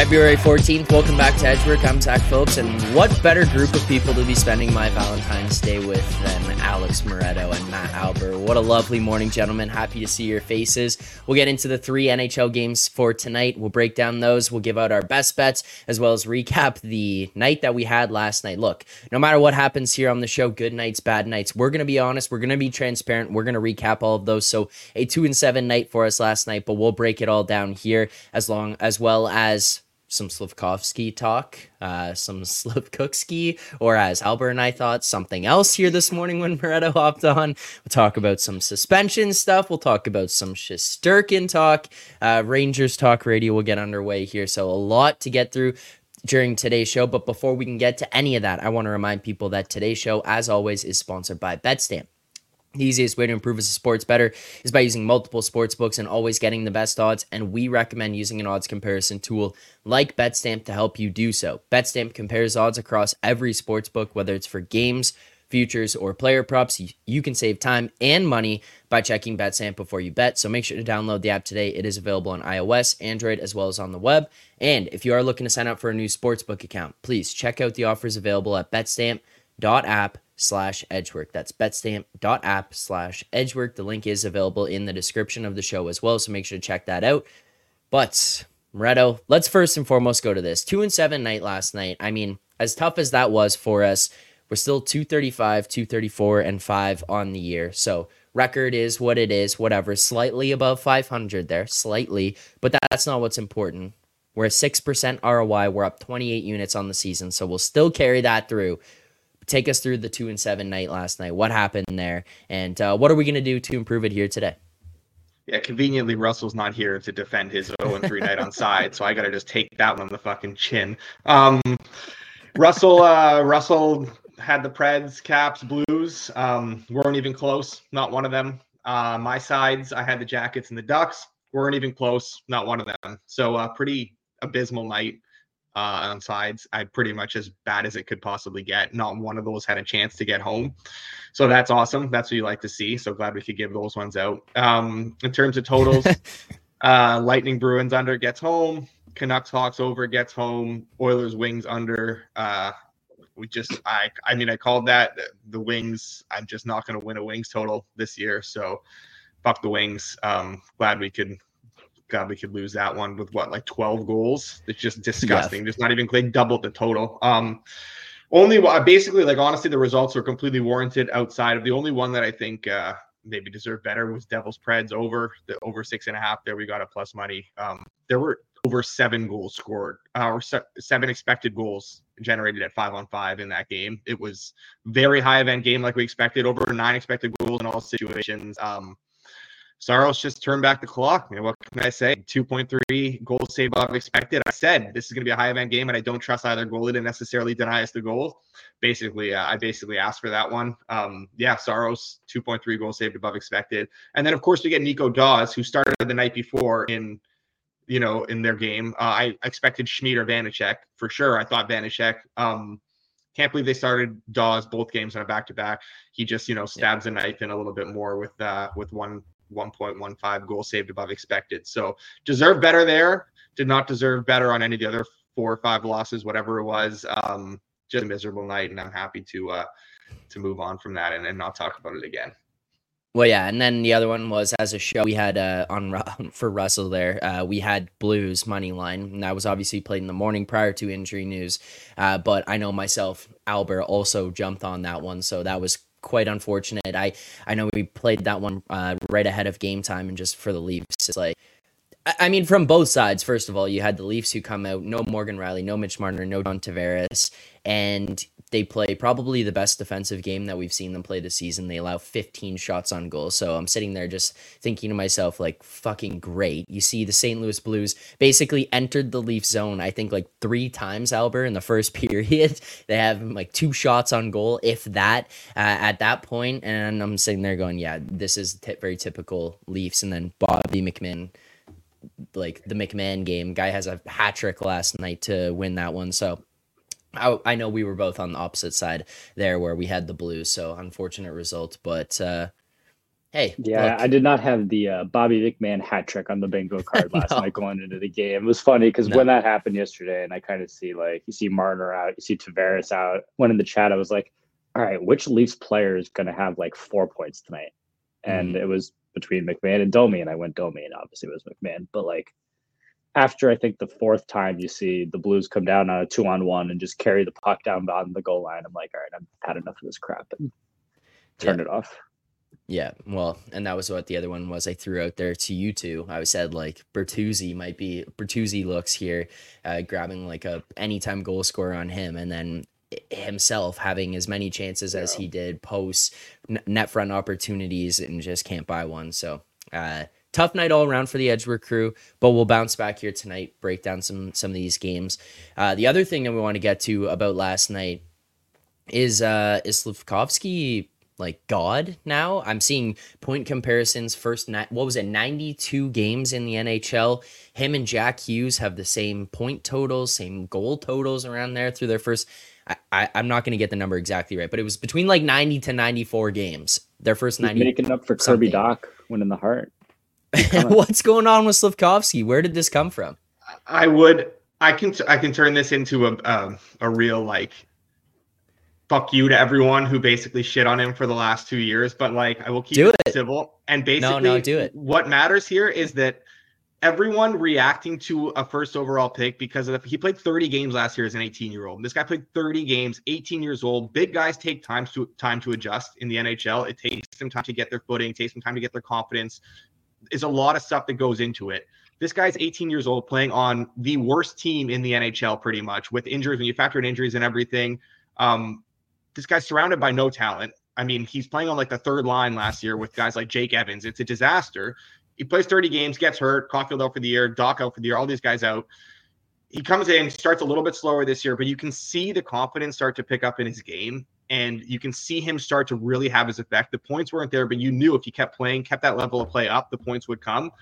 February 14th, welcome back to Edgework. I'm Zack Phillips, and what better group of people to be spending my Valentine's Day with than Alex Moretto and Matt Alber? What a lovely morning, gentlemen. Happy to see your faces. We'll get into the three NHL games for tonight. We'll break down those. We'll give out our best bets as well as recap the night that we had last night. Look, no matter what happens here on the show, good nights, bad nights, we're going to be honest. We're going to be transparent. We're going to recap all of those. So, a two and seven night for us last night, but we'll break it all down here as long as well as some Slafkovsky talk, uh, some Slivkowski, or as Alber and I thought, something else here this morning when Moretto hopped on. We'll talk about some suspension stuff. We'll talk about some Shesterkin talk. Uh, Rangers talk radio will get underway here. So a lot to get through during today's show. But before we can get to any of that, I want to remind people that today's show, as always, is sponsored by Betstamp. The easiest way to improve as a sports bettor is by using multiple sports books and always getting the best odds. And we recommend using an odds comparison tool like BetStamp to help you do so. BetStamp compares odds across every sports book, whether it's for games, futures, or player props. You can save time and money by checking BetStamp before you bet. So make sure to download the app today. It is available on iOS, Android, as well as on the web. And if you are looking to sign up for a new sportsbook account, please check out the offers available at betstamp.app slash edgework. That's betstamp.app slash edgework. The link is available in the description of the show as well, so make sure to check that out. But Moretto, let's first and foremost go to this. Two and seven night last night. I mean, as tough as that was for us, we're still 235, 234, and 5 on the year. So record is what it is, whatever. Slightly above 500 there, slightly, but that's not what's important. We're a 6% ROI. We're up 28 units on the season, so we'll still carry that through take us through the two and seven night last night. What happened there, and uh, what are we going to do to improve it here today? Yeah, conveniently, Russell's not here to defend his 0 and 3 night on side, so I got to just take that one on the fucking chin. Um, Russell, uh, Russell had the Preds, Caps, Blues. Um, weren't even close. Not one of them. Uh, my sides, I had the Jackets and the Ducks. weren't even close. Not one of them. So, uh, pretty abysmal night uh, on sides. I pretty much as bad as it could possibly get. Not one of those had a chance to get home. So that's awesome. That's what you like to see. So glad we could give those ones out. Um, in terms of totals, uh, Lightning Bruins under gets home. Canucks Hawks over gets home. Oilers Wings under. Uh, we just I I mean I called that the Wings. I'm just not going to win a Wings total this year. So fuck the Wings. Um, glad we could God, we could lose that one with what, like 12 goals? It's just disgusting. Just not even they doubled the total. Um, only basically, like honestly, the results were completely warranted outside of the only one that I think uh, maybe deserved better was Devils Preds over the over six and a half. There we got a plus money. Um, there were over seven goals scored, uh, or se- seven expected goals generated at five on five in that game. It was very high event game, like we expected. Over nine expected goals in all situations. Um, Saros just turned back the clock. I mean, what can I say? 2.3 goal save above expected. I said this is going to be a high event game, and I don't trust either goalie to necessarily deny us the goal. Basically, uh, I basically asked for that one. Um, yeah, Saros 2.3 goal saved above expected, and then of course we get Nico Daws, who started the night before in, you know, in their game. Uh, I expected Schmid or Vanecek for sure. I thought Vanecek. Um, can't believe they started Daws both games on a back to back. He just, you know, stabs yeah. a knife in a little bit more with uh with one 1.15 goal saved above expected. So deserve better there. Did not deserve better on any of the other four or five losses, whatever it was. Um, just a miserable night, and I'm happy to uh, to move on from that and, and not talk about it again. Well, yeah, and then the other one was as a show we had uh, on for Russell there. Uh, we had Blues money line, and that was obviously played in the morning prior to injury news. Uh, but I know myself, Alber also jumped on that one, so that was quite unfortunate. I I know we played that one uh, right ahead of game time, and just for the Leafs, it's like. I mean, from both sides. First of all, you had the Leafs who come out, no Morgan Rielly, no Mitch Marner, no John Tavares, and they play probably the best defensive game that we've seen them play this season. They allow 15 shots on goal. So I'm sitting there just thinking to myself, like, fucking great. You see, the St. Louis Blues basically entered the Leaf zone, I think, like three times, Alber, in the first period. they have like two shots on goal, if that, uh, at that point. And I'm sitting there going, yeah, this is t- very typical Leafs. And then Bobby McMann like the McMahon game. Guy has a hat trick last night to win that one. So I, I know we were both on the opposite side there where we had the Blues, so unfortunate result. But uh, Hey, yeah, look. I did not have the uh, Bobby McMahon hat trick on the bingo card last no. night going into the game. It was funny because no. when that happened yesterday, and I kind of see like you see Marner out, you see Tavares out. When in the chat, I was like, "All right, which Leafs player is going to have like four points tonight?" And mm. it was between McMahon and Domi, and I went Domi, and obviously it was McMahon. But like after I think the fourth time you see the Blues come down on a two on one and just carry the puck down on the goal line, I'm like, all right, I've had enough of this crap and turn yeah. it off. Yeah, well, and that was what the other one was I threw out there to you two. I said like Bertuzzi might be Bertuzzi looks here, uh, grabbing like a anytime goal scorer on him, and then himself having as many chances as he did post net front opportunities and just can't buy one. So uh, tough night all around for the Edgework crew, but we'll bounce back here tonight, break down some some of these games. Uh, the other thing that we want to get to about last night is uh, is Slafkovsky like god now. I'm seeing point comparisons. First, night. what was it? 92 games in the NHL. Him and Jack Hughes have the same point totals, same goal totals around there through their first. I, I am not going to get the number exactly right, but it was between like 90 to 94 games. Their first He's 90. Making up for Kirby Dach winning the Hart. What's going on with Slafkovsky? Where did this come from? I would. I can. I can turn this into a um, a real like fuck you to everyone who basically shit on him for the last two years. But like, I will keep do it, civil. And basically, no, no, do it. What matters here is that everyone reacting to a first overall pick because of the, he played 30 games last year as an 18 year old. This guy played 30 games, 18 years old. Big guys take time to time to adjust in the NHL. It takes them time to get their footing, takes them time to get their confidence. Is a lot of stuff that goes into it. This guy's 18 years old, playing on the worst team in the NHL, pretty much with injuries. When you factor in injuries and everything, um, this guy's surrounded by no talent. I mean, he's playing on like the third line last year with guys like Jake Evans. It's a disaster. He plays 30 games, gets hurt, Caufield out for the year, Dach out for the year, all these guys out. He comes in, starts a little bit slower this year, but you can see the confidence start to pick up in his game. And you can see him start to really have his effect. The points weren't there, but you knew if he kept playing, kept that level of play up, the points would come.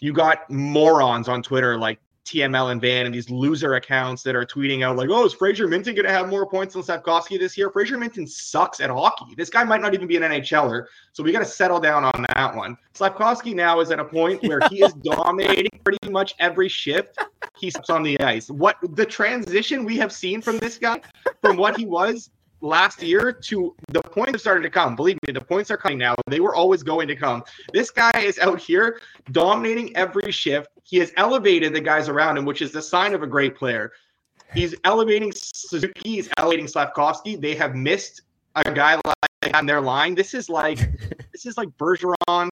You got morons on Twitter like TML and Van and these loser accounts that are tweeting out like, "Oh, is Fraser Minten going to have more points than Slafkovsky this year?" Fraser Minten sucks at hockey. This guy might not even be an NHLer, so we got to settle down on that one. Slafkovsky now is at a point where he is dominating pretty much every shift he steps on the ice. What the transition we have seen from this guy, from what he was last year to the points have started to come. Believe me, the points are coming now. They were always going to come. This guy is out here dominating every shift. He has elevated the guys around him, which is the sign of a great player. He's elevating Suzuki. He's elevating Slafkovsky. They have missed a guy like on their line. This is like this is like Bergeron,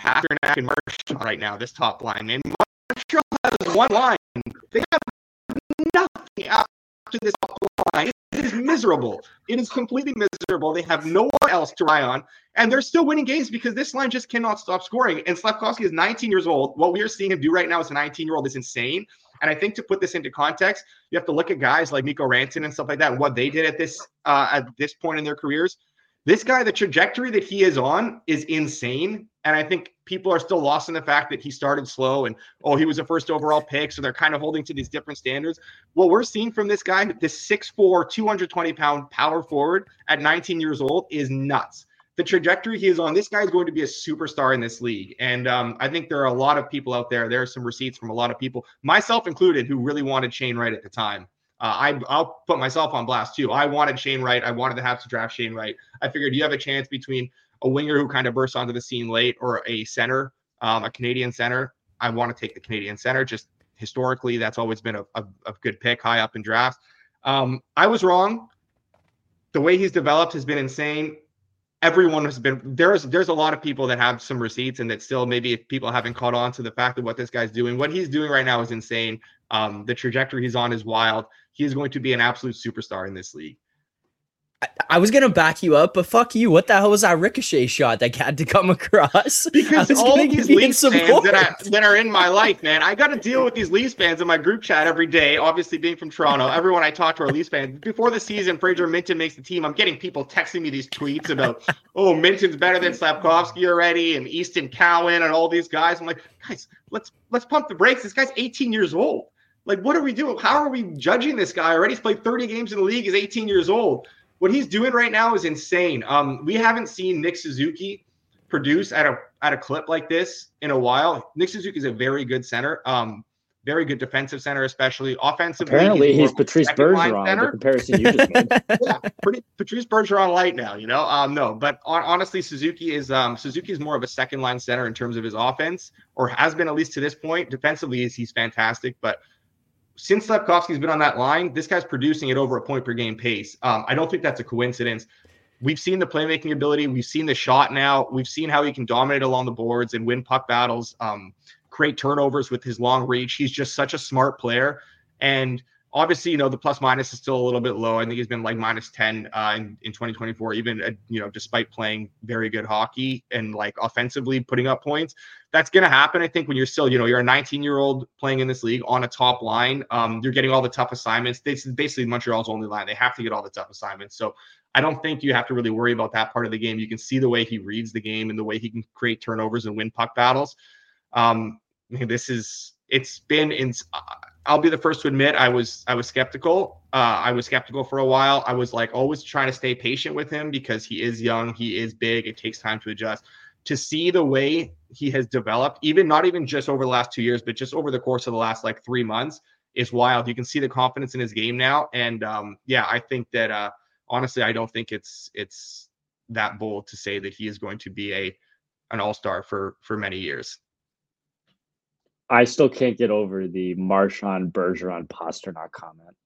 Pastrnak, and Marchand right now. This top line, and Montreal has one line. They have nothing after this line. It is miserable. It is completely miserable. They have no one else to rely on, and they're still winning games because this line just cannot stop scoring. And Slafkovsky is 19 years old. What we are seeing him do right now as a 19 year old is insane. And I think to put this into context, you have to look at guys like Mikko Rantanen and stuff like that, and what they did at this uh, at this point in their careers. This guy, the trajectory that he is on is insane. And I think people are still lost in the fact that he started slow and, oh, he was a first overall pick. So they're kind of holding to these different standards. What we're seeing from this guy, this 6'4, 220 pound power forward at 19 years old, is nuts. The trajectory he is on, this guy is going to be a superstar in this league. And um, I think there are a lot of people out there. There are some receipts from a lot of people, myself included, who really wanted Shane Wright at the time. Uh, I, I'll put myself on blast too. I wanted Shane Wright. I wanted to have to draft Shane Wright. I figured you have a chance between a winger who kind of bursts onto the scene late or a center, um, a Canadian center. I want to take the Canadian center. Just historically, that's always been a, a, a good pick high up in drafts. Um, I was wrong. The way he's developed has been insane. Everyone has been there's there's a lot of people that have some receipts and that still maybe if people haven't caught on to the fact of what this guy's doing. What he's doing right now is insane. Um, the trajectory he's on is wild. He is going to be an absolute superstar in this league. I, I was gonna back you up, but fuck you. What the hell was that ricochet shot that had to come across? Because all these Leafs fans that, I, that are in my life, man, I got to deal with these Leafs fans in my group chat every day. Obviously, being from Toronto, everyone I talk to are Leafs fans. Before the season, Fraser Minten makes the team. I'm getting people texting me these tweets about, oh, Minten's better than Slafkovsky already, and Easton Cowan and all these guys. I'm like, guys, let's let's pump the brakes. This guy's 18 years old. Like, what are we doing? How are we judging this guy already? He's played 30 games in the league. He's 18 years old. What he's doing right now is insane. Um, we haven't seen Nick Suzuki produce at a at a clip like this in a while. Nick Suzuki is a very good center. Um, very good defensive center, especially offensively. Apparently, he's, he's Patrice Bergeron. The comparison you just made. yeah, pretty Patrice Bergeron light now. You know, um, no, but on, honestly, Suzuki is um, Suzuki is more of a second line center in terms of his offense, or has been at least to this point. Defensively, is he's fantastic, but since Slafkovsky's been on that line, this guy's producing at over a point per game pace. Um, I don't think that's a coincidence. We've seen the playmaking ability. We've seen the shot now. We've seen how he can dominate along the boards and win puck battles. Um, create turnovers with his long reach. He's just such a smart player. And obviously, you know, the plus minus is still a little bit low. I think he's been like minus 10 uh, in, in 2024, even, uh, you know, despite playing very good hockey and like offensively putting up points. That's going to happen, I think, when you're still, you know, you're a 19 year old playing in this league on a top line. Um, you're getting all the tough assignments. This is basically Montreal's only line. They have to get all the tough assignments. So I don't think you have to really worry about that part of the game. You can see the way he reads the game and the way he can create turnovers and win puck battles. Um, this is it's been in I'll be the first to admit I was I was skeptical. Uh, I was skeptical for a while. I was like always trying to stay patient with him because he is young, he is big. It takes time to adjust. To see the way he has developed, even not even just over the last two years, but just over the course of the last like three months, is wild. You can see the confidence in his game now, and um, yeah, I think that uh, honestly, I don't think it's it's that bold to say that he is going to be a an all star for for many years. I still can't get over the Marchand Bergeron Pastrnak comment.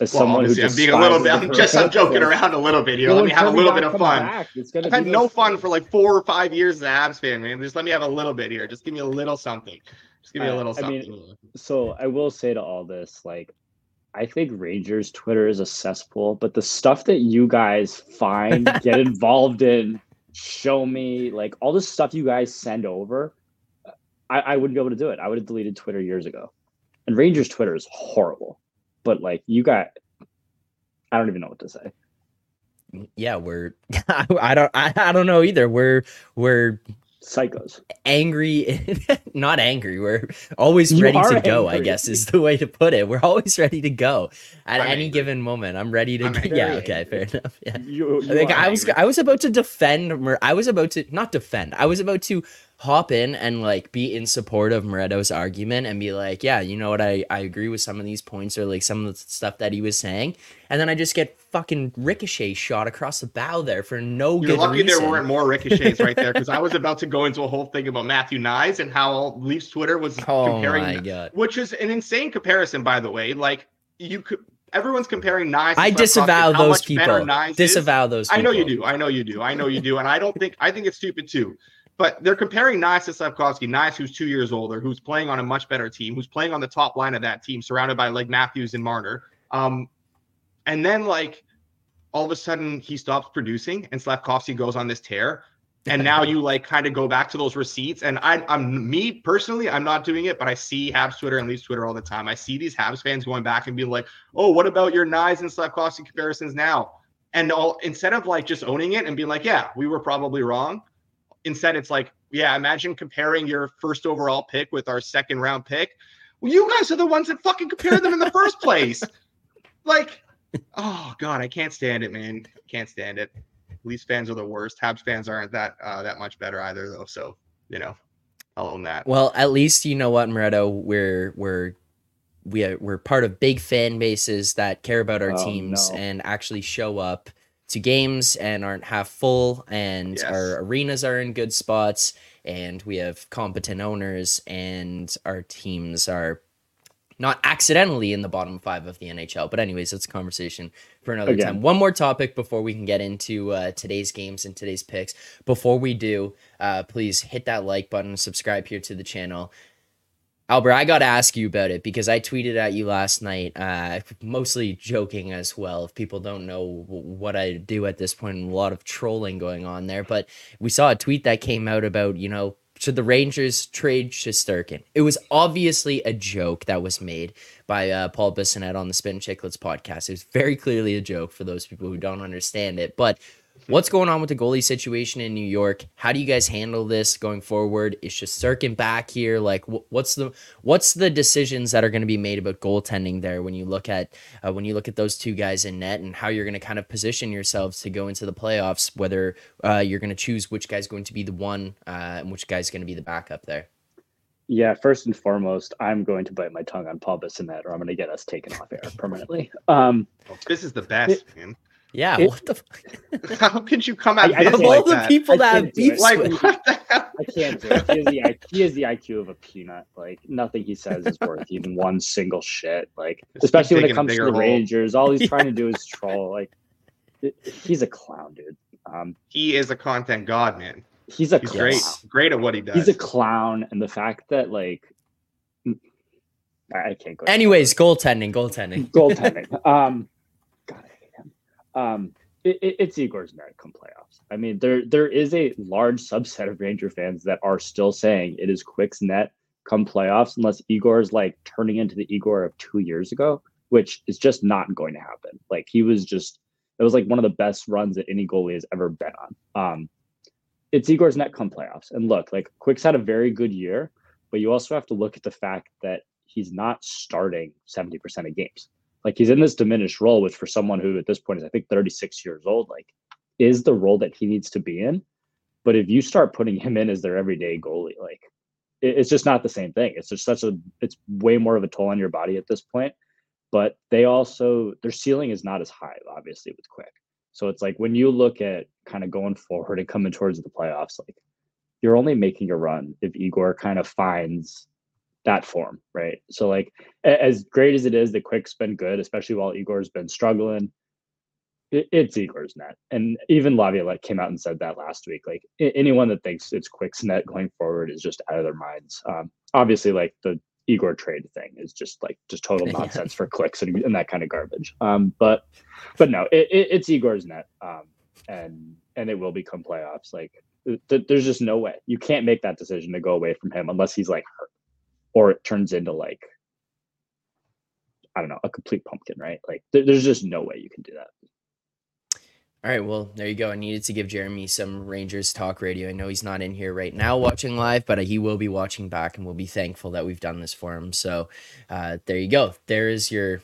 As well, someone who I'm being a little bit, I'm just I'm joking around a little bit here. Let me have a little bit of fun. I've had no fun for like four or five years as an Habs fan, man. Just let me have a little bit here. Just give me a little something. Just give me a little something. I mean, so I will say to all this, like, I think Rangers Twitter is a cesspool, but the stuff that you guys find, get involved in, show me, like all the stuff you guys send over I, I wouldn't be able to do it. I would have deleted Twitter years ago. And Rangers Twitter is horrible. But like you got I don't even know what to say. Yeah, we're I don't I, I don't know either. We're we're psychos. Angry not angry. We're always you ready to go. I guess is the way to put it. We're always ready to go at I'm any angry. given moment. I'm ready to I'm Yeah, okay, fair enough. Yeah. You, you I think I was I was about to defend I was about to not defend. I was about to hop in and like be in support of Moretto's argument and be like, yeah, you know what, I, I agree with some of these points or like some of the stuff that he was saying. And then I just get fucking ricochet shot across the bow there for no You're good lucky reason. there weren't more ricochets right there because I was about to go into a whole thing about Matthew Knies and how Leafs Twitter was oh comparing, which is an insane comparison, by the way. Like you could everyone's comparing Knies. I disavow those people. Disavow is. those. People. I know you do. I know you do. I know you do. And I don't think I think it's stupid too. But they're comparing Knies to Slafkovsky. Knies, who's two years older, who's playing on a much better team, who's playing on the top line of that team, surrounded by like Matthews and Marner. Um, and then like all of a sudden he stops producing, and Slafkovsky goes on this tear. And now you like kind of go back to those receipts. And I, I'm me personally, I'm not doing it, but I see Habs Twitter and Leafs Twitter all the time. I see these Habs fans going back and being like, "Oh, what about your Knies and Slafkovsky comparisons now?" And all instead of like just owning it and being like, "Yeah, we were probably wrong," Instead, it's like, yeah, imagine comparing your first overall pick with our second round pick. Well, you guys are the ones that fucking compared them in the first place. Like, oh god, I can't stand it, man. Can't stand it. Leafs fans are the worst. Habs fans aren't that uh, that much better either, though. So you know, I'll own that. Well, at least you know what, Moretto. We're we're we are, we're part of big fan bases that care about our oh, teams no. and actually show up to games and aren't half full and yes. our arenas are in good spots and we have competent owners and our teams are not accidentally in the bottom five of the NHL. But anyways, it's a conversation for another Again. time. One more topic before we can get into uh, today's games and today's picks. Before we do, uh, please hit that like button, subscribe here to the channel. Alber, I got to ask you about it because I tweeted at you last night, uh, mostly joking as well. If people don't know what I do at this point, a lot of trolling going on there. But we saw a tweet that came out about, you know, should the Rangers trade Shesterkin? It was obviously a joke that was made by uh, Paul Bissonnette on the Spin Chicklets podcast. It was very clearly a joke for those people who don't understand it. But What's going on with the goalie situation in New York? How do you guys handle this going forward? Is Shesterkin back here? Like, what's the what's the decisions that are going to be made about goaltending there when you look at uh, when you look at those two guys in net and how you're going to kind of position yourselves to go into the playoffs? Whether uh, you're going to choose which guy's going to be the one uh, and which guy's going to be the backup there. Yeah, first and foremost, I'm going to bite my tongue on Paul Bissonnette, or I'm going to get us taken off air permanently. Um, this is the best, it, man. Yeah, it, what the? Fuck? How could you come out I, of all the that? people that have beef like what the hell? I can't do it. He has, the, he has the IQ of a peanut. Like nothing he says is worth even one single shit. Like Just especially when it comes to the hole. Rangers, all he's yeah. trying to do is troll. Like it, he's a clown, dude. Um, he is a content god, man. He's a he's clown. great, great at what he does. He's a clown, and the fact that like I can't go. Anyways, goaltending, goaltending, goaltending. um, God, I hate him. Um, it, it, it's Igor's net come playoffs. I mean, there there is a large subset of Ranger fans that are still saying it is Quick's net come playoffs unless Igor is like turning into the Igor of two years ago, which is just not going to happen. Like he was just it was like one of the best runs that any goalie has ever been on. Um, it's Igor's net come playoffs. And look, like Quick's had a very good year, but you also have to look at the fact that he's not starting 70% of games. Like he's in this diminished role, which for someone who at this point is, I think, 36 years old, like is the role that he needs to be in. But if you start putting him in as their everyday goalie, like it, it's just not the same thing. It's just such a, it's way more of a toll on your body at this point. But they also, their ceiling is not as high, obviously, with Quick. So it's like when you look at kind of going forward and coming towards the playoffs, like you're only making a run if Igor kind of finds that form, right? So like as great as it is, the quick's been good, especially while Igor's been struggling. It's Igor's net, and even Laviolette came out and said that last week. Like anyone that thinks it's quick's net going forward is just out of their minds. Um, obviously, like the Igor trade thing is just like just total nonsense for clicks and, and, that kind of garbage. Um, but but no, it, it, it's Igor's net, um, and and it will become playoffs. Like th- there's just no way you can't make that decision to go away from him unless he's like hurt, or it turns into like I don't know a complete pumpkin, right? Like th- there's just no way you can do that. All right, well, there you go. I needed to give Jeremy some Rangers talk radio. I know he's not in here right now watching live, but he will be watching back and we'll be thankful that we've done this for him. So uh, there you go. There is your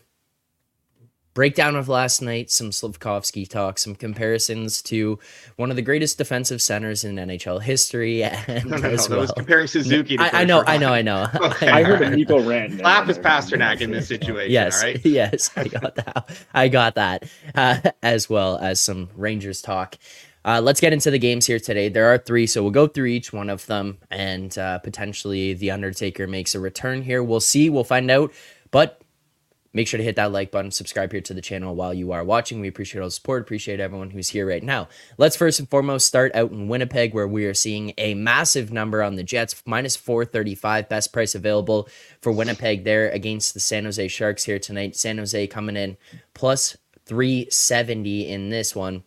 breakdown of last night, some Slafkovsky talk, some comparisons to one of the greatest defensive centers in NHL history. And no, no, as no, well. comparing Suzuki. I, I, know, I, know, I know, okay, I heard a Nico rant. Laugh is Pastrnak in this situation. Yes, right? yes, I got that. I got that, uh, as well as some Rangers talk. Uh, let's get into the games here today. There are three, so we'll go through each one of them, and uh, potentially the Undertaker makes a return here. We'll see. We'll find out. But Make sure to hit that like button, subscribe here to the channel while you are watching. We appreciate all the support, appreciate everyone who's here right now. Let's first and foremost start out in Winnipeg, where we are seeing a massive number on the Jets, minus 435, best price available for Winnipeg there against the San Jose Sharks here tonight. San Jose coming in plus 370 in this one.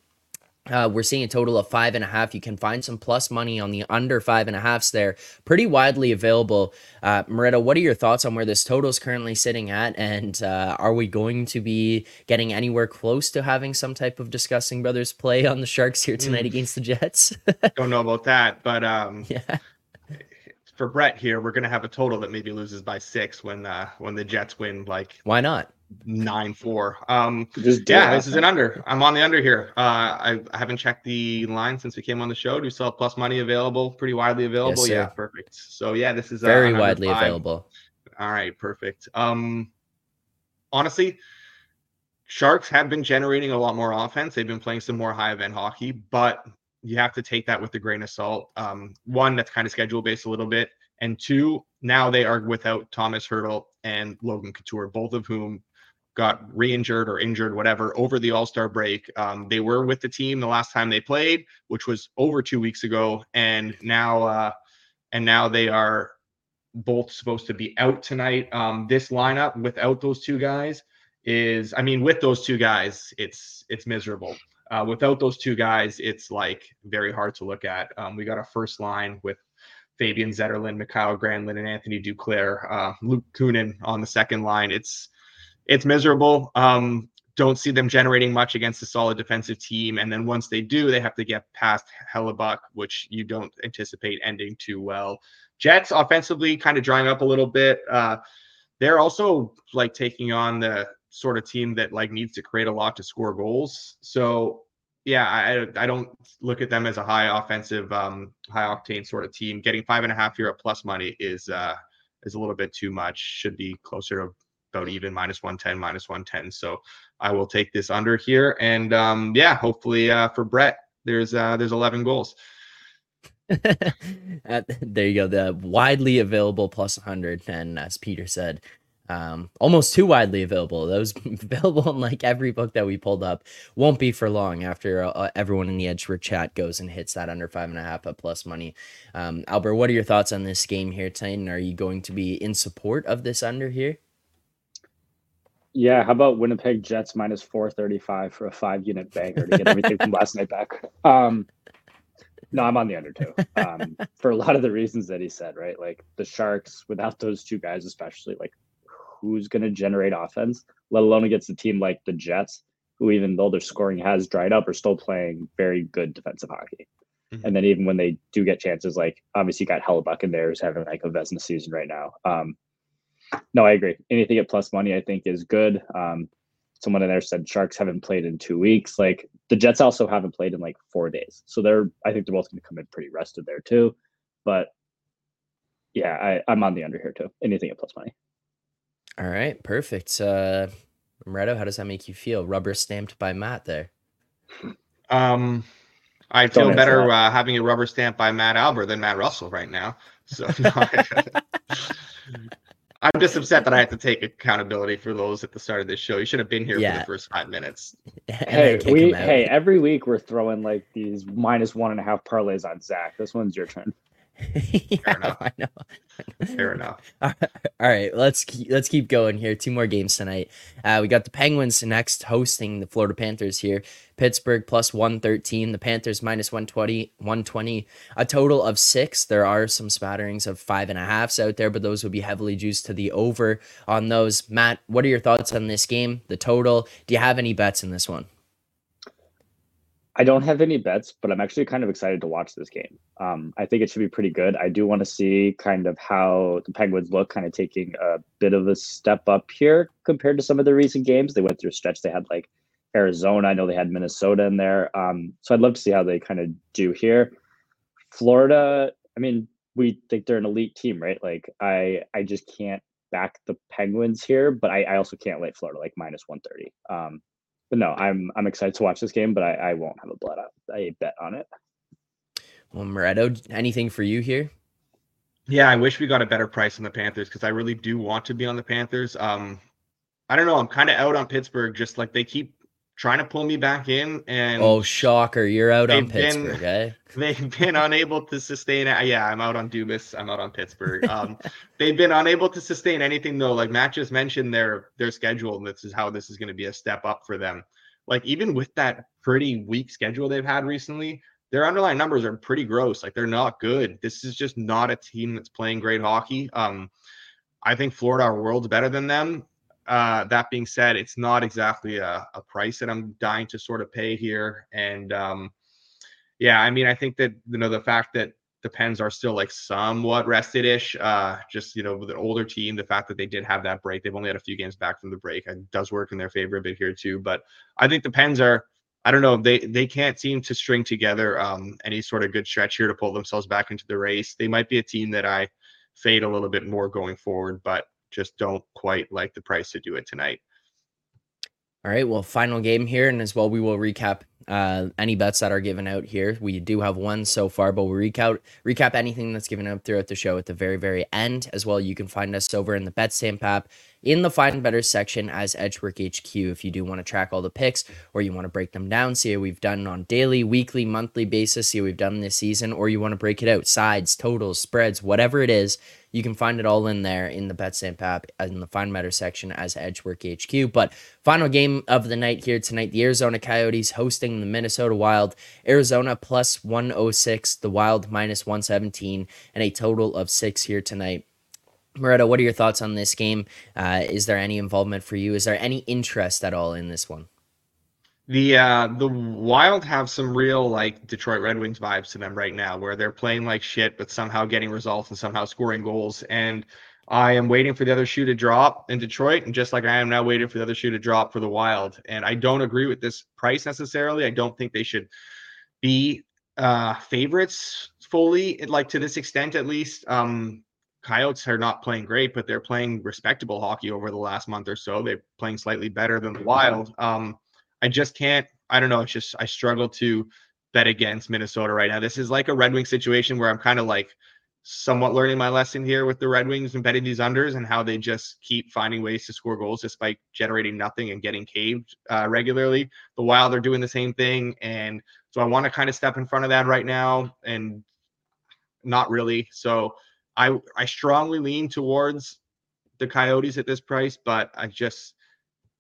Uh, we're seeing a total of five and a half. You can find some plus money on the under five and a halfs there. Pretty widely available. Uh, Moretto, what are your thoughts on where this total is currently sitting at? And uh, are we going to be getting anywhere close to having some type of disgusting brothers play on the Sharks here tonight mm. against the Jets? Don't know about that, but um, yeah. For Brett here, we're gonna have a total that maybe loses by six when uh, when the Jets win. Like, why not? Nine four. Um, Just yeah, this is an under. I'm on the under here. Uh, I, I, haven't checked the line since we came on the show. Do you still have plus money available? Pretty widely available. Yes, yeah, perfect. So yeah, this is uh, very widely available. All right, perfect. Um, honestly, Sharks have been generating a lot more offense. They've been playing some more high event hockey, but you have to take that with a grain of salt. Um, one, that's kind of schedule based a little bit, and two, now they are without Tomas Hertl and Logan Couture, both of whom got re-injured or injured, whatever, over the All Star break. Um, they were with the team the last time they played, which was over two weeks ago, and now uh, and now they are both supposed to be out tonight. Um, this lineup without those two guys is, I mean, with those two guys, it's it's miserable. Uh, without those two guys, it's like very hard to look at. Um, we got a first line with Fabian Zetterlund, Mikael Granlund, and Anthony Duclair, uh, Luke Kunin on the second line. It's it's miserable. Um, don't see them generating much against a solid defensive team. And then once they do, they have to get past Hellebuyck, which you don't anticipate ending too well. Jets offensively kind of drying up a little bit. Uh, they're also like taking on the sort of team that like needs to create a lot to score goals. So yeah, I I don't look at them as a high offensive, um, high octane sort of team. Getting five and a half here at plus money is uh is a little bit too much. Should be closer to about even minus 110, minus 110. So I will take this under here. And um, yeah, hopefully uh, for Brett, there's uh, there's 11 goals. there you go. The widely available plus 100. And as Peter said, um, almost too widely available. That was available in like every book that we pulled up. Won't be for long after uh, uh everyone in the Edgework chat goes and hits that under five and a half at plus money. Um, Alber, what are your thoughts on this game here tonight? And are you going to be in support of this under here? Yeah, how about Winnipeg Jets minus four thirty five for a five unit banger to get everything from last night back? Um, no, I'm on the under too. Um, for a lot of the reasons that he said, right? Like the Sharks, without those two guys, especially, like who's going to generate offense, let alone against a team like the Jets, who even though their scoring has dried up, are still playing very good defensive hockey. Mm-hmm. And then even when they do get chances, like obviously you got Hellebuyck in there who's having like a Vezina season right now. Um, no, I agree. Anything at plus money, I think, is good. Um, someone in there said Sharks haven't played in two weeks. Like the Jets also haven't played in like four days, so they're. I think they're both going to come in pretty rested there too. But yeah, I, I'm on the under here too. Anything at plus money. All right, perfect. Uh, Moretto, how does that make you feel? Rubber stamped by Matt there. Um, I feel better uh, having a rubber stamp by Matt Alber than Matt Russell right now. So. No, I'm just upset that I have to take accountability for those at the start of this show. You should have been here yeah. for the first five minutes. hey, we hey every week we're throwing like these minus one and a half parlays on Zack. This one's your turn. Yeah, Fair enough. I know. Fair enough. All right, let's keep, let's keep going here. Two more games tonight. Uh, we got the Penguins next hosting the Florida Panthers here. Pittsburgh plus 113, the Panthers minus 120, 120, a total of six. There are some spatterings of five and a halfs out there, but those would be heavily juiced to the over on those. Matt, what are your thoughts on this game? The total? Do you have any bets in this one? I don't have any bets, but I'm actually kind of excited to watch this game. Um, I think it should be pretty good. I do want to see kind of how the Penguins look, kind of taking a bit of a step up here compared to some of the recent games. They went through a stretch. They had like Arizona. I know they had Minnesota in there. Um, so I'd love to see how they kind of do here. Florida, I mean, we think they're an elite team, right? Like I, I just can't back the Penguins here, but I, I also can't let Florida like minus 130. Um, but no, I'm I'm excited to watch this game, but I, I won't have a blood out a bet on it. Well, Moretto, anything for you here? Yeah, I wish we got a better price on the Panthers because I really do want to be on the Panthers. Um, I don't know. I'm kind of out on Pittsburgh. Just like they keep trying to pull me back in. And oh, shocker, you're out on Pittsburgh, been, eh? They've been unable to sustain it. Yeah, I'm out on Dubas. I'm out on Pittsburgh. Um, they've been unable to sustain anything though. Like Matt just mentioned their their schedule, and this is how this is going to be a step up for them. Like even with that pretty weak schedule they've had recently, their underlying numbers are pretty gross. Like they're not good. This is just not a team that's playing great hockey. Um, I think Florida are worlds better than them. Uh, that being said, it's not exactly a, a, price that I'm dying to sort of pay here. And um, yeah, I mean, I think that you know the fact that the Pens are still like somewhat rested-ish. Uh, just you know, with an older team, the fact that they did have that break, they've only had a few games back from the break, it does work in their favor a bit here too. But I think the Pens are. I don't know. They they can't seem to string together um, any sort of good stretch here to pull themselves back into the race. They might be a team that I fade a little bit more going forward, but just don't quite like the price to do it tonight. All right. Well, final game here, and as well, we will recap uh, any bets that are given out here. We do have one so far, but we'll recap recap anything that's given out throughout the show at the very, very end. As well, you can find us over in the BetStamp app in the Find Better section as Edgework HQ if you do want to track all the picks or you want to break them down, see we've done on daily, weekly, monthly basis, see we've done this season, or you want to break it out, sides, totals, spreads, whatever it is, you can find it all in there in the BetStamp app in the Find Better section as Edgework HQ. But final game of the night here tonight, the Arizona Coyotes hosting the Minnesota Wild. Arizona plus 106, the Wild minus 117, and a total of six here tonight. Moretto, what are your thoughts on this game? Uh, is there any involvement for you? Is there any interest at all in this one? The uh, the Wild have some real like Detroit Red Wings vibes to them right now, where they're playing like shit, but somehow getting results and somehow scoring goals. And I am waiting for the other shoe to drop in Detroit, and just like I am now waiting for the other shoe to drop for the Wild. And I don't agree with this price necessarily. I don't think they should be uh, favorites fully, like to this extent at least. Um, Coyotes are not playing great, but they're playing respectable hockey over the last month or so. They're playing slightly better than the Wild. Um, I just can't. I don't know. It's just I struggle to bet against Minnesota right now. This is like a Red Wing situation where I'm kind of like somewhat learning my lesson here with the Red Wings and betting these unders and how they just keep finding ways to score goals despite generating nothing and getting caved uh, regularly. The Wild are doing the same thing, and so I want to kind of step in front of that right now, and not really. So I I strongly lean towards the Coyotes at this price, but I just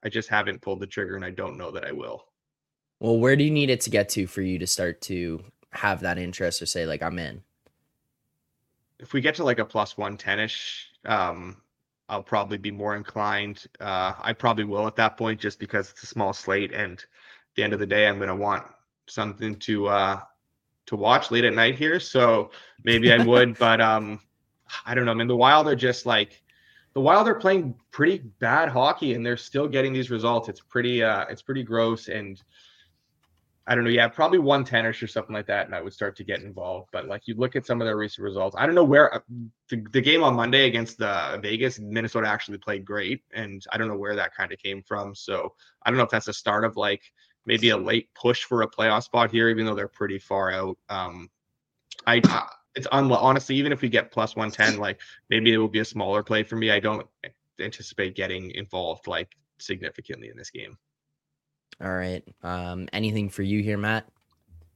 I just haven't pulled the trigger, and I don't know that I will. Well, where do you need it to get to for you to start to have that interest or say like I'm in? If we get to like a plus one ten ish, um, I'll probably be more inclined. Uh, I probably will at that point, just because it's a small slate, and at the end of the day, I'm going to want something to uh, to watch late at night here. So maybe I would, but um, I don't know. I mean, the Wild are just like the Wild are playing pretty bad hockey, and they're still getting these results. It's pretty, uh, it's pretty gross, and I don't know. Yeah, probably one tennis or something like that, and I would start to get involved. But like you look at some of their recent results, I don't know where uh, the, the game on Monday against the uh, Vegas, Minnesota actually played great, and I don't know where that kind of came from. So I don't know if that's a start of like maybe a late push for a playoff spot here, even though they're pretty far out. Um, I it's un- honestly even if we get plus 110 like maybe it will be a smaller play for me. I don't anticipate getting involved like significantly in this game. All right. Um anything for you here matt?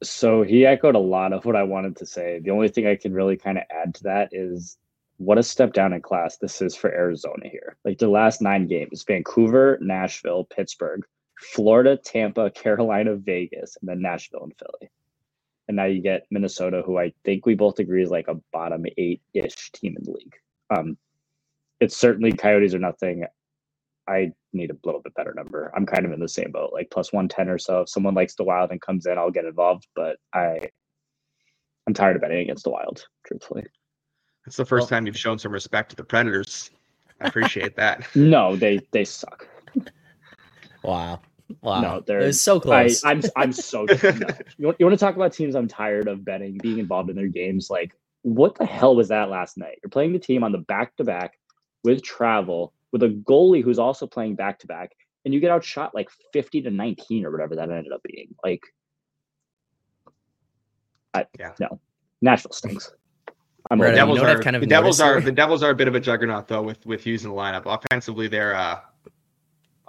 So he echoed a lot of what i wanted to say. The only thing i can really kind of add to that is what a step down in class this is for arizona here. Like the last nine games vancouver nashville pittsburgh florida tampa carolina vegas and then nashville and philly and now you get Minnesota, who I think we both agree is like a bottom eight ish team in the league. Um, it's certainly Coyotes or nothing. I need a little bit better number. I'm kind of in the same boat, like plus 110 or so. If someone likes the Wild and comes in, I'll get involved. But I, I'm tired of betting against the Wild, truthfully. It's the first well, time you've shown some respect to the Predators. I appreciate that. no, they they suck. Wow. Wow. No, they're it's so close. I, am I'm, I'm so no. you, want, you want to talk about teams I'm tired of betting, being involved in their games. Like, what the hell was that last night? You're playing the team on the back to back with travel, with a goalie who's also playing back to back, and you get outshot like 50 to 19 or whatever that ended up being. Like, I, yeah. no, Nashville stinks. I'm the Devils, are, kind of the Devils are the Devils are a bit of a juggernaut though with with Hughes in the lineup. Offensively, they're uh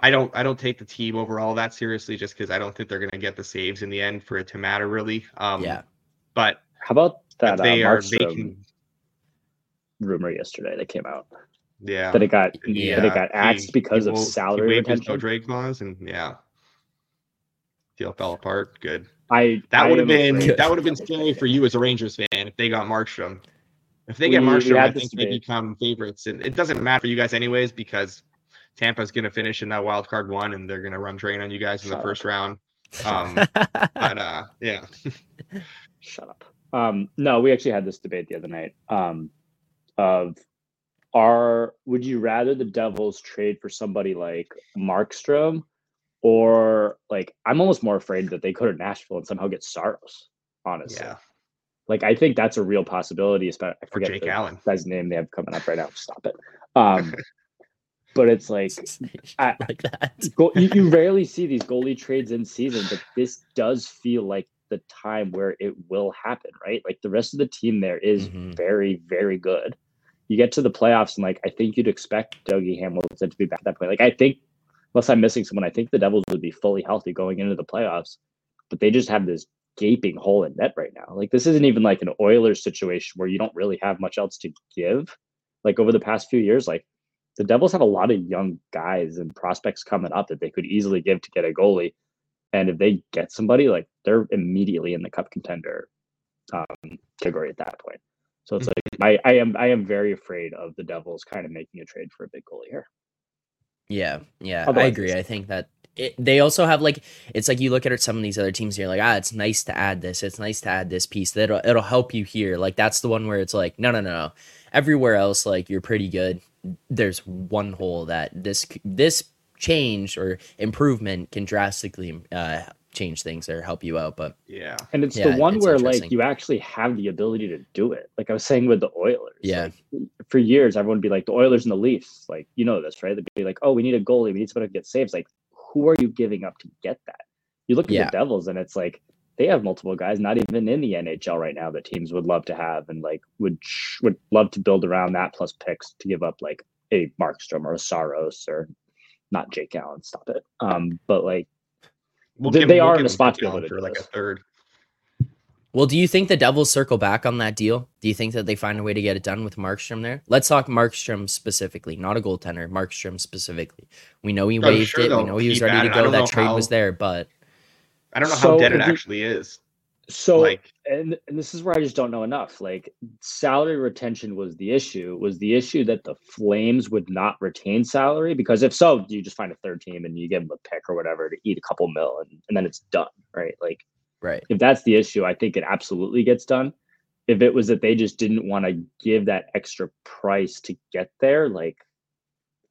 I don't I don't take the team overall that seriously just because I don't think they're going to get the saves in the end for it to matter really. Um, yeah. But how about that? They uh, are making rumor yesterday that came out. Yeah. That it got yeah. that it got axed he, because he of salary he retention. Drake clause and yeah, deal fell apart. Good. I that would have been afraid. that would have been scary for you as a Rangers fan if they got Markstrom. If they we, get Markstrom, I think they become favorites. And it doesn't matter for you guys anyways because Tampa's going to finish in that wild card one, and they're going to run train on you guys in the first round. Um, but uh, yeah. Shut up. Um, no, we actually had this debate the other night. Um, of are would you rather the Devils trade for somebody like Markstrom, or like I'm almost more afraid that they go to Nashville and somehow get Saros. Honestly. Yeah. Like I think that's a real possibility. Especially I forget Jake Allen. Guy's name they have coming up right now. Stop it. Um, but it's like I, like that. Go, you, you rarely see these goalie trades in season, but this does feel like the time where it will happen, right? Like the rest of the team there is mm-hmm. very, very good. You get to the playoffs, and like I think you'd expect Dougie Hamilton to be back at that point. Like I think, unless I'm missing someone, I think the Devils would be fully healthy going into the playoffs, but they just have this gaping hole in net right now. Like this isn't even like an Oilers situation where you don't really have much else to give. Like over the past few years, like the Devils have a lot of young guys and prospects coming up that they could easily give to get a goalie. And if they get somebody, like they're immediately in the cup contender um, category at that point. So it's mm-hmm. like I, I am I am very afraid of the Devils kind of making a trade for a big goalie here. Yeah, yeah, Otherwise, I agree. I think that it, they also have like it's like you look at some of these other teams and you're like ah it's nice to add this it's nice to add this piece that it'll, it'll help you here like that's the one where it's like no no no no everywhere else like you're pretty good there's one hole that this this change or improvement can drastically uh, change things or help you out. But yeah, and it's yeah, the one where like you actually have the ability to do it. Like I was saying with the Oilers. Yeah. Like, for years, everyone would be like the Oilers and the Leafs. Like you know this, right? They'd be like, oh, we need a goalie. We need someone to get saves. Like who are you giving up to get that? You look at yeah. the Devils, and it's like they have multiple guys not even in the NHL right now that teams would love to have and like would would love to build around that plus picks to give up like a Markstrom or a Saros or not Jake Allen. Stop it. Um, but like we'll they, give, they we'll are in a spot to be able to for like a third. Well, do you think the Devils circle back on that deal? Do you think that they find a way to get it done with Markstrom there? Let's talk Markstrom specifically, not a goaltender. Markstrom specifically. We know he waived sure it. We know he was ready to go. That trade how, was there, but I don't know so how dead it actually is. So like, and, and this is where I just don't know enough. Like salary retention was the issue. Was the issue that the Flames would not retain salary? Because if so, you just find a third team and you give them a pick or whatever to eat a couple mil and, and then it's done. Right. Like right. If that's the issue, I think it absolutely gets done. If it was that they just didn't want to give that extra price to get there, like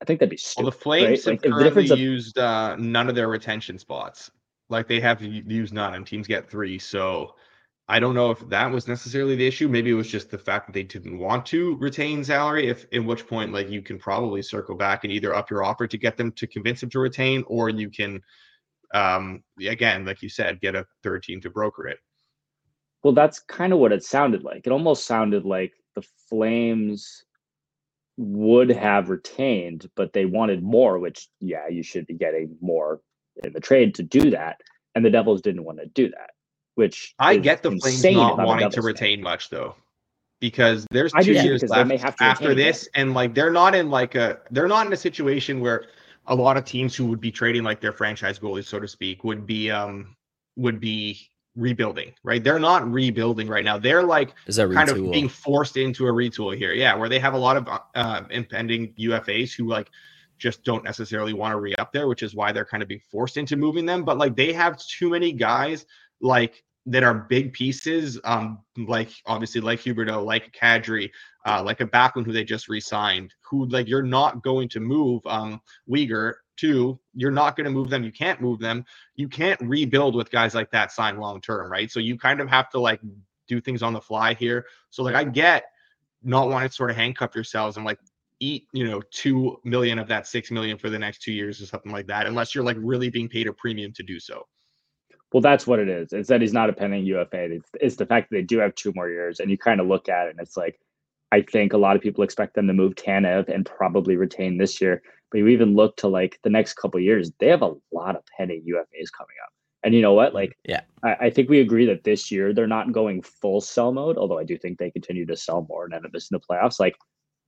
I think that'd be stupid. Well, the Flames right? have like, currently of, used uh, none of their retention spots. Like they have to use none, and teams get three. So I don't know if that was necessarily the issue. Maybe it was just the fact that they didn't want to retain salary. If in which point, like you can probably circle back and either up your offer to get them to convince them to retain, or you can, um, again, like you said, get a third team to broker it. Well, that's kind of what it sounded like. It almost sounded like the Flames would have retained, but they wanted more. Which, yeah, you should be getting more in the trade to do that, and the Devils didn't want to do that. Which I get the Flames not wanting to retain fan. much though, because there's two years left after this, and like they're not in like a they're not in a situation where a lot of teams who would be trading like their franchise goalies, so to speak, would be um would be rebuilding, right? They're not rebuilding right now. They're like is that kind of being forced into a retool here. Yeah, where they have a lot of uh, impending UFAs who like just don't necessarily want to re up there, which is why they're kind of being forced into moving them. But like they have too many guys like that are big pieces, um, like obviously like Huberdeau, like Kadri, uh, like a Backlund who they just re-signed, who like you're not going to move um Weegar to, you're not going to move them. You can't move them. You can't rebuild with guys like that signed long term, right? So you kind of have to like do things on the fly here. So like I get not wanting to sort of handcuff yourselves and like eat you know two million of that six million for the next two years or something like that unless you're like really being paid a premium to do so. Well that's what it is. It's that he's not a pending ufa it's, it's the fact that they do have two more years and you kind of look at it and it's like i think a lot of people expect them to move tanev and probably retain this year but you even look to like the next couple years they have a lot of pending ufas coming up. And you know what? Like yeah. I, I, think we agree that this year they're not going full sell mode although i do think they continue to sell more and end up missing the playoffs. Like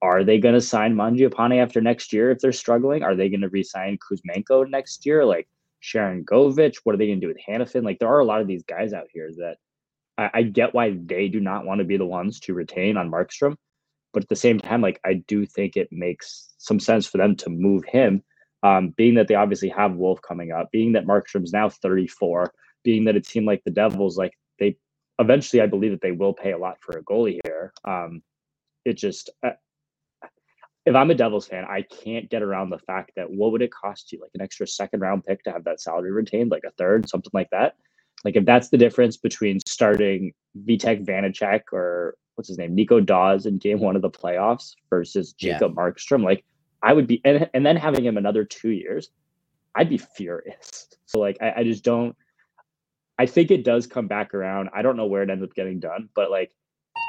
are they going to sign Mangiapane after next year if they're struggling? Are they going to re-sign Kuzmenko next year? Like Sharangovich? What are they going to do with Hanifin? Like there are a lot of these guys out here that I, I get why they do not want to be the ones to retain on Markstrom, but at the same time, like I do think it makes some sense for them to move him. Um, being that they obviously have Wolf coming up, being that Markstrom's now 34, being that a team like the Devils, like they eventually, I believe that they will pay a lot for a goalie here. Um, it just uh, if I'm a Devils fan, I can't get around the fact that what would it cost you, like an extra second round pick to have that salary retained, like a third, something like that. Like if that's the difference between starting Vitek Vanecek or what's his name, Nico Daws in game one of the playoffs versus Jacob yeah. Markstrom, like I would be, and, and then having him another two years, I'd be furious. So like I, I just don't. I think it does come back around. I don't know where it ends up getting done, but like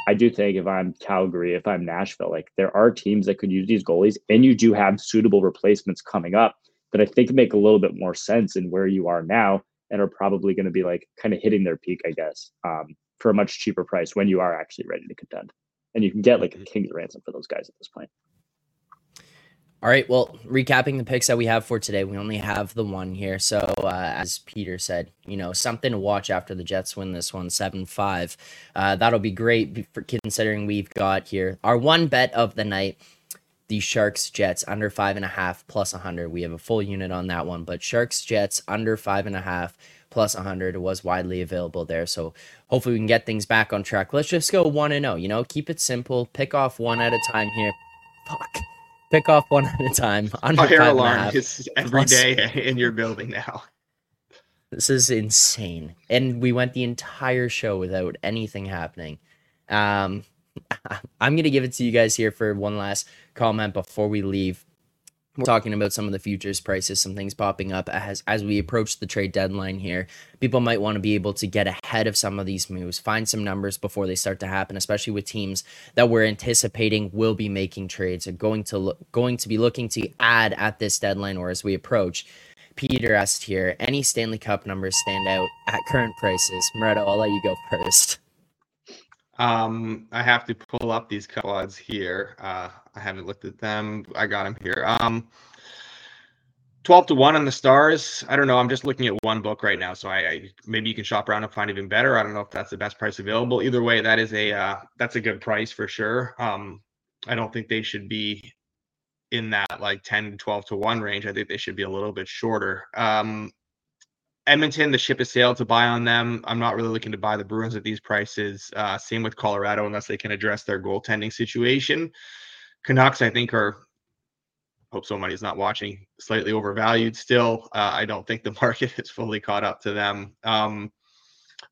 I do think if I'm Calgary, if I'm Nashville, like there are teams that could use these goalies, and you do have suitable replacements coming up that I think make a little bit more sense in where you are now and are probably going to be like kind of hitting their peak, I guess, um, for a much cheaper price when you are actually ready to contend. And you can get like a mm-hmm. king's ransom for those guys at this point. All right. Well, recapping the picks that we have for today, we only have the one here. So, uh, as Peter said, you know, something to watch after the Jets win this one 7 5. Uh, that'll be great for considering we've got here our one bet of the night the Sharks Jets under five and a half plus 100. We have a full unit on that one, but Sharks Jets under five and a half plus 100 was widely available there. So hopefully we can get things back on track. Let's just go 1 and 0. You know, keep it simple. Pick off one at a time here. Pick off one at a time. Under Fire alarm is every plus. day in your building now. This is insane. And we went the entire show without anything happening. Um, I'm going to give it to you guys here for one last comment before we leave. We're talking about some of the futures prices, some things popping up as as we approach the trade deadline here. People might want to be able to get ahead of some of these moves, find some numbers before they start to happen, especially with teams that we're anticipating will be making trades and going to look, going to be looking to add at this deadline or as we approach. Peter asked here, any Stanley Cup numbers stand out at current prices? Moretto, I'll let you go first. Um, I have to pull up these odds here. Uh, I haven't looked at them. I got them here. Um, 12 to 1 on the stars. I don't know. I'm just looking at one book right now. So I, I, maybe you can shop around and find even better. I don't know if that's the best price available. Either way, that is a uh, that's a good price for sure. Um, I don't think they should be in that like 10 to 12 to 1 range. I think they should be a little bit shorter. Um, Edmonton, the ship has sailed to buy on them. I'm not really looking to buy the Bruins at these prices. Uh, same with Colorado, unless they can address their goaltending situation. Canucks, I think, are hope somebody's not watching slightly overvalued still. Uh, I don't think the market is fully caught up to them. Um,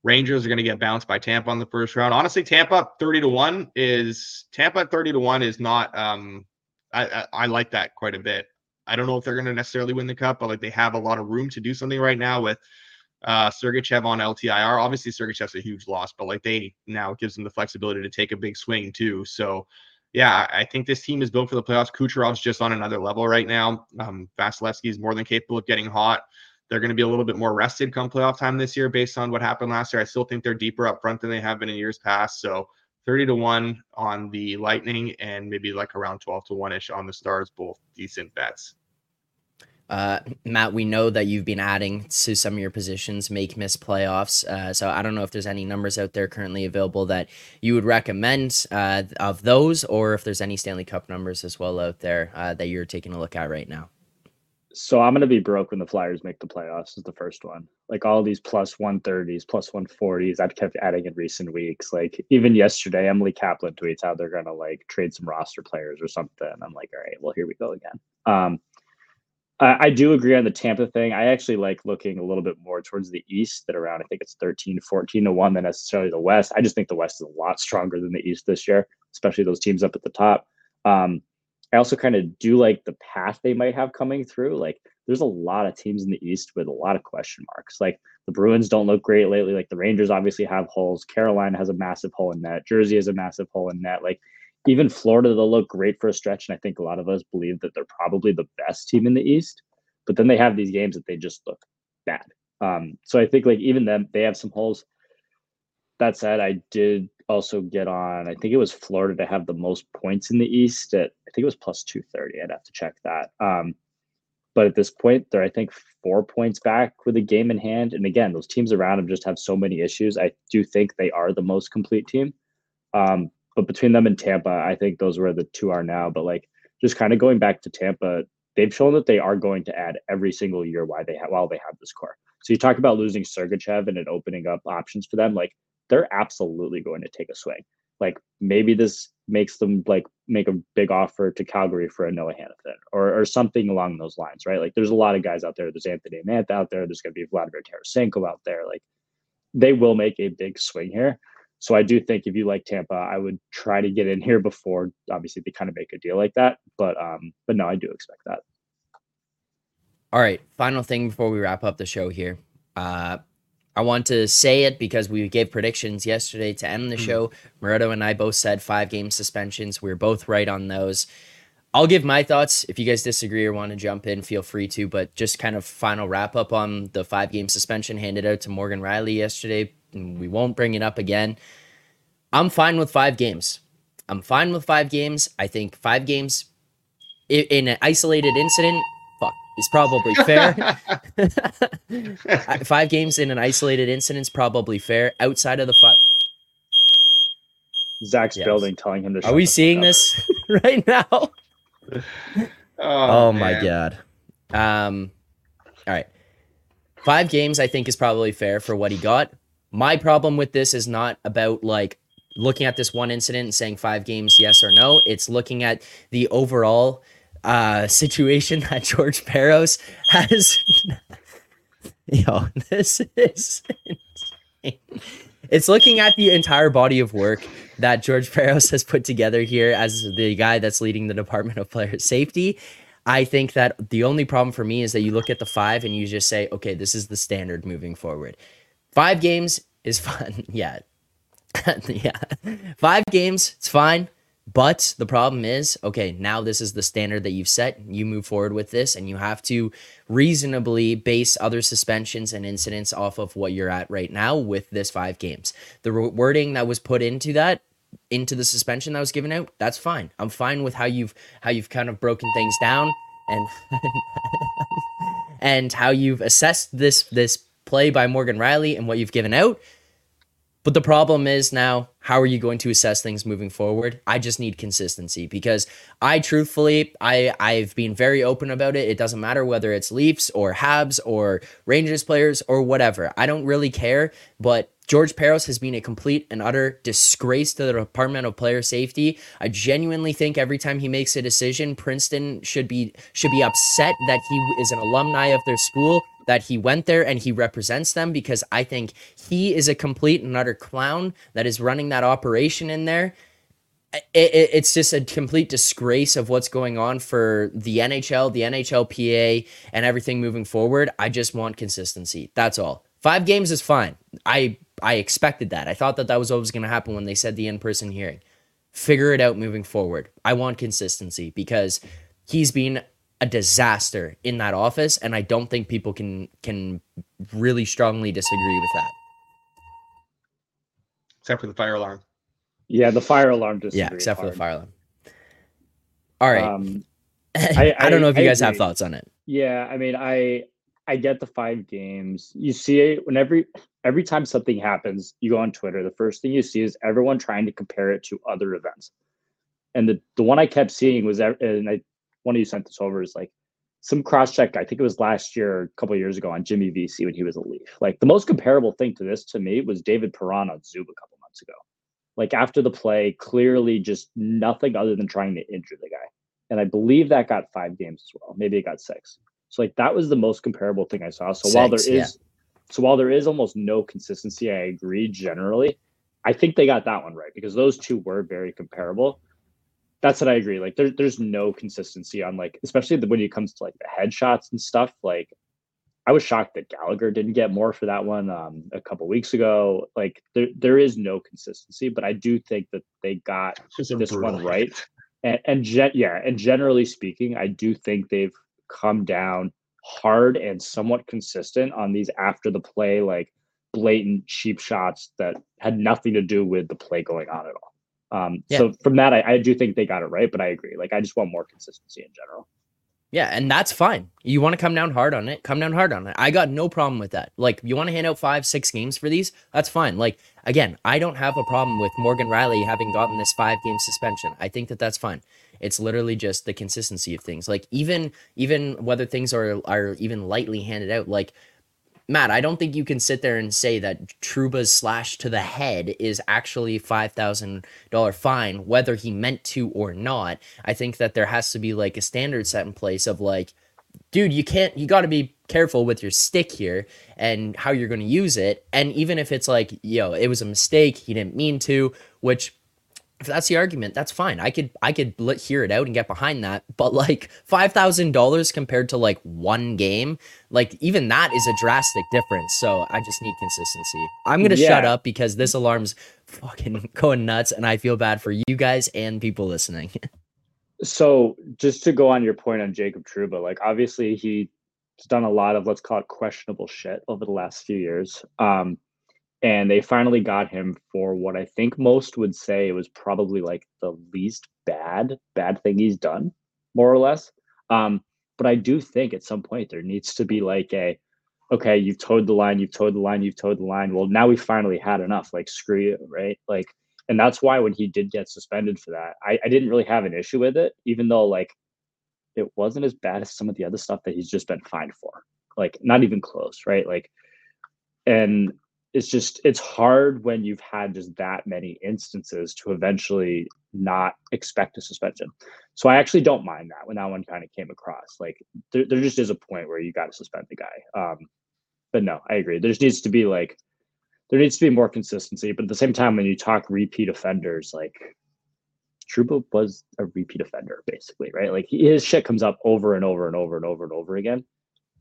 Rangers are going to get bounced by Tampa on the first round. Honestly, Tampa 30 to 1 is Tampa 30 to 1 is not um I, I, I like that quite a bit. I don't know if they're going to necessarily win the cup, but like they have a lot of room to do something right now with uh Sergachev on LTIR. Obviously, Sergachev's a huge loss, but like they now gives them the flexibility to take a big swing too. So yeah, I think this team is built for the playoffs. Kucherov's just on another level right now. Um, Vasilevskiy is more than capable of getting hot. They're going to be a little bit more rested come playoff time this year based on what happened last year. I still think they're deeper up front than they have been in years past. So 30 to 1 on the Lightning and maybe like around 12 to 1 ish on the Stars, both decent bets. Uh, Matt, we know that you've been adding to some of your positions, make miss playoffs. Uh, so I don't know if there's any numbers out there currently available that you would recommend uh, of those, or if there's any Stanley Cup numbers as well out there uh, that you're taking a look at right now. So I'm gonna be broke when the Flyers make the playoffs. Is the first one. Like all these plus 130s, plus 140s. I've kept adding in recent weeks. Like even yesterday, Emily Kaplan tweets how they're gonna like trade some roster players or something. I'm like, all right, well here we go again. Um, I do agree on the Tampa thing. I actually like looking a little bit more towards the East than around, I think it's 13, 14 to 1 than necessarily the West. I just think the West is a lot stronger than the East this year, especially those teams up at the top. Um, I also kind of do like the path they might have coming through. Like, there's a lot of teams in the East with a lot of question marks. Like, the Bruins don't look great lately. Like, the Rangers obviously have holes. Carolina has a massive hole in net. Jersey has a massive hole in net. Like, even Florida, they'll look great for a stretch. And I think a lot of us believe that they're probably the best team in the East. But then they have these games that they just look bad. Um, so I think like even them, they have some holes. That said, I did also get on, I think it was Florida to have the most points in the East at, I think it was plus 230. I'd have to check that. Um, but at this point, they're, I think, four points back with a game in hand. And again, those teams around them just have so many issues. I do think they are the most complete team. Um, but between them and Tampa, I think those where the two are now. But like just kind of going back to Tampa, they've shown that they are going to add every single year why they have while they have this core. So you talk about losing Sergachev and it opening up options for them. Like they're absolutely going to take a swing. Like maybe this makes them like make a big offer to Calgary for a Noah Hanifin or or something along those lines, right? Like there's a lot of guys out there. There's Anthony Mantha out there. There's going to be Vladimir Tarasenko out there. Like they will make a big swing here. So I do think if you like Tampa, I would try to get in here before obviously they kind of make a deal like that. But um, but no, I do expect that. All right, final thing before we wrap up the show here. Uh, I want to say it because we gave predictions yesterday to end the mm-hmm. show. Moretto and I both said five game suspensions. We are both right on those. I'll give my thoughts. If you guys disagree or want to jump in, feel free to. But just kind of final wrap up on the five game suspension handed out to Morgan Rielly yesterday we won't bring it up again. I'm fine with five games. I'm fine with five games. I think five games in an isolated incident, fuck, is probably fair. five games in an isolated incident is probably fair. Outside of the five. Zach's yes. building telling him to. Are we seeing this right now? Oh, oh my god. Um, all right. Five games, I think, is probably fair for what he got. My problem with this is not about like looking at this one incident and saying five games, yes or no. It's looking at the overall uh, situation that George Parros has. Yo, this is insane. It's looking at the entire body of work that George Parros has put together here as the guy that's leading the Department of Player Safety. I think that the only problem for me is that you look at the five and you just say, okay, this is the standard moving forward. Five games is fun. yeah. yeah. Five games, it's fine. But the problem is, okay, now this is the standard that you've set. You move forward with this, and you have to reasonably base other suspensions and incidents off of what you're at right now with this five games. The wording that was put into that, into the suspension that was given out, that's fine. I'm fine with how you've how you've kind of broken things down and and how you've assessed this this play by Morgan Rielly and what you've given out. But the problem is now, how are you going to assess things moving forward? I just need consistency because I truthfully, I I've been very open about it. It doesn't matter whether it's Leafs or Habs or Rangers players or whatever. I don't really care, but George Parros has been a complete and utter disgrace to the Department of Player Safety. I genuinely think every time he makes a decision, Princeton should be should be upset that he is an alumni of their school that he went there and he represents them because I think he is a complete and utter clown that is running that operation in there. It, it, it's just a complete disgrace of what's going on for the NHL, the NHLPA, and everything moving forward. I just want consistency. That's all. Five games is fine. I I expected that. I thought that that was was going to happen when they said the in person hearing. Figure it out moving forward. I want consistency because he's been a disaster in that office, and I don't think people can can really strongly disagree with that. Except for the fire alarm. Yeah, the fire alarm. Yeah, except hard. for the fire alarm. All right. Um, I, I, I, don't know if you guys have thoughts on it. Yeah, I mean, I I get the five games. You see it when every every time something happens, you go on Twitter. The first thing you see is everyone trying to compare it to other events. And the the one I kept seeing was, and I one of you sent this over is like some cross check. I think it was last year, a couple years ago on Jimmy Vesey when he was a Leaf. Like the most comparable thing to this to me was David Perron on Zub a couple months ago. Like after the play, clearly just nothing other than trying to injure the guy. And I believe that got five games as well. Maybe it got six. So like that was the most comparable thing I saw. So six, while there is yeah. so while there is almost no consistency, I agree generally. I think they got that one right because those two were very comparable that's what I agree. Like there's there's no consistency on like especially when it comes to like the headshots and stuff. Like I was shocked that Gallagher didn't get more for that one um, a couple weeks ago. Like there there is no consistency, but I do think that they got this one right. And and gen- yeah, and generally speaking, I do think they've come down hard and somewhat consistent on these after the play like blatant cheap shots that had nothing to do with the play going on at all. Um, yeah. So from that, I, I do think they got it right, but I agree. Like I just want more consistency in general. Yeah, and that's fine. You want to come down hard on it, come down hard on it. I got no problem with that. Like, you want to hand out five, six games for these? That's fine. Like, again, I don't have a problem with Morgan Rielly having gotten this five game suspension. I think that that's fine. It's literally just the consistency of things. Like, even even whether things are are even lightly handed out. Like, Matt, I don't think you can sit there and say that Trouba's slash to the head is actually five thousand dollar fine, whether he meant to or not. I think that there has to be like a standard set in place of like, dude, you can't, you got to be careful with your stick here and how you're going to use it. And even if it's like, yo, it was a mistake, he didn't mean to, which if that's the argument, that's fine. I could I could hear it out and get behind that. But like five thousand dollars compared to like one game, like even that is a drastic difference. So I just need consistency. I'm gonna yeah. shut up because this alarm's fucking going nuts, and I feel bad for you guys and people listening. so just to go on your point on Jacob Trouba, like obviously he's done a lot of let's call it questionable shit over the last few years. Um, and they finally got him for what I think most would say was probably like the least bad bad thing he's done. more or less. Um, but I do think at some point there needs to be like a, okay, you've toed the line, you've toed the line, you've toed the line. Well, now we finally had enough. Like screw you, right? Like, and that's why when he did get suspended for that, I, I didn't really have an issue with it, even though like it wasn't as bad as some of the other stuff that he's just been fined for. Like not even close, right? Like, and it's just it's hard when you've had just that many instances to eventually not expect a suspension. So I actually don't mind that when that one kind of came across. Like there, there just is a point where you got to suspend the guy. Um, but no, I agree. There just needs to be like there needs to be more consistency. But at the same time, when you talk repeat offenders, like Trouba was a repeat offender, basically, right? Like his shit comes up over and over and over and over and over again.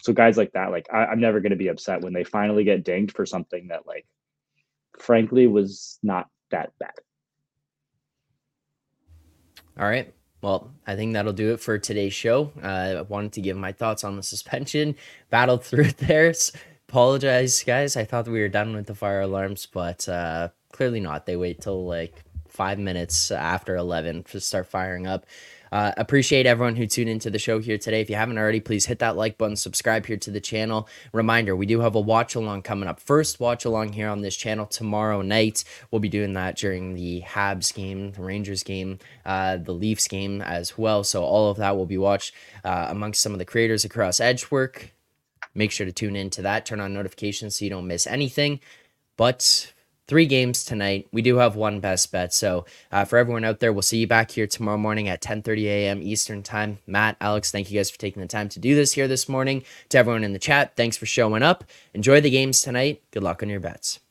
So guys like that, like I, I'm never going to be upset when they finally get dinged for something that, like, frankly, was not that bad. All right. Well, I think that'll do it for today's show. Uh, I wanted to give my thoughts on the suspension, battled through there. Apologize, guys. I thought we were done with the fire alarms, but uh, clearly not. They wait till like five minutes after 11 to start firing up. Uh, appreciate everyone who tuned into the show here today. If you haven't already, please hit that like button, subscribe here to the channel. Reminder, we do have a watch along coming up. First watch along here on this channel tomorrow night. We'll be doing that during the Habs game, the Rangers game, uh, the Leafs game as well. So all of that will be watched uh, amongst some of the creators across Edgework. Make sure to tune in to that. Turn on notifications so you don't miss anything. But three games tonight. We do have one best bet. So uh, for everyone out there, we'll see you back here tomorrow morning at 10:30 a.m. Eastern time. Matt, Alex, thank you guys for taking the time to do this here this morning. To everyone in the chat, thanks for showing up. Enjoy the games tonight. Good luck on your bets.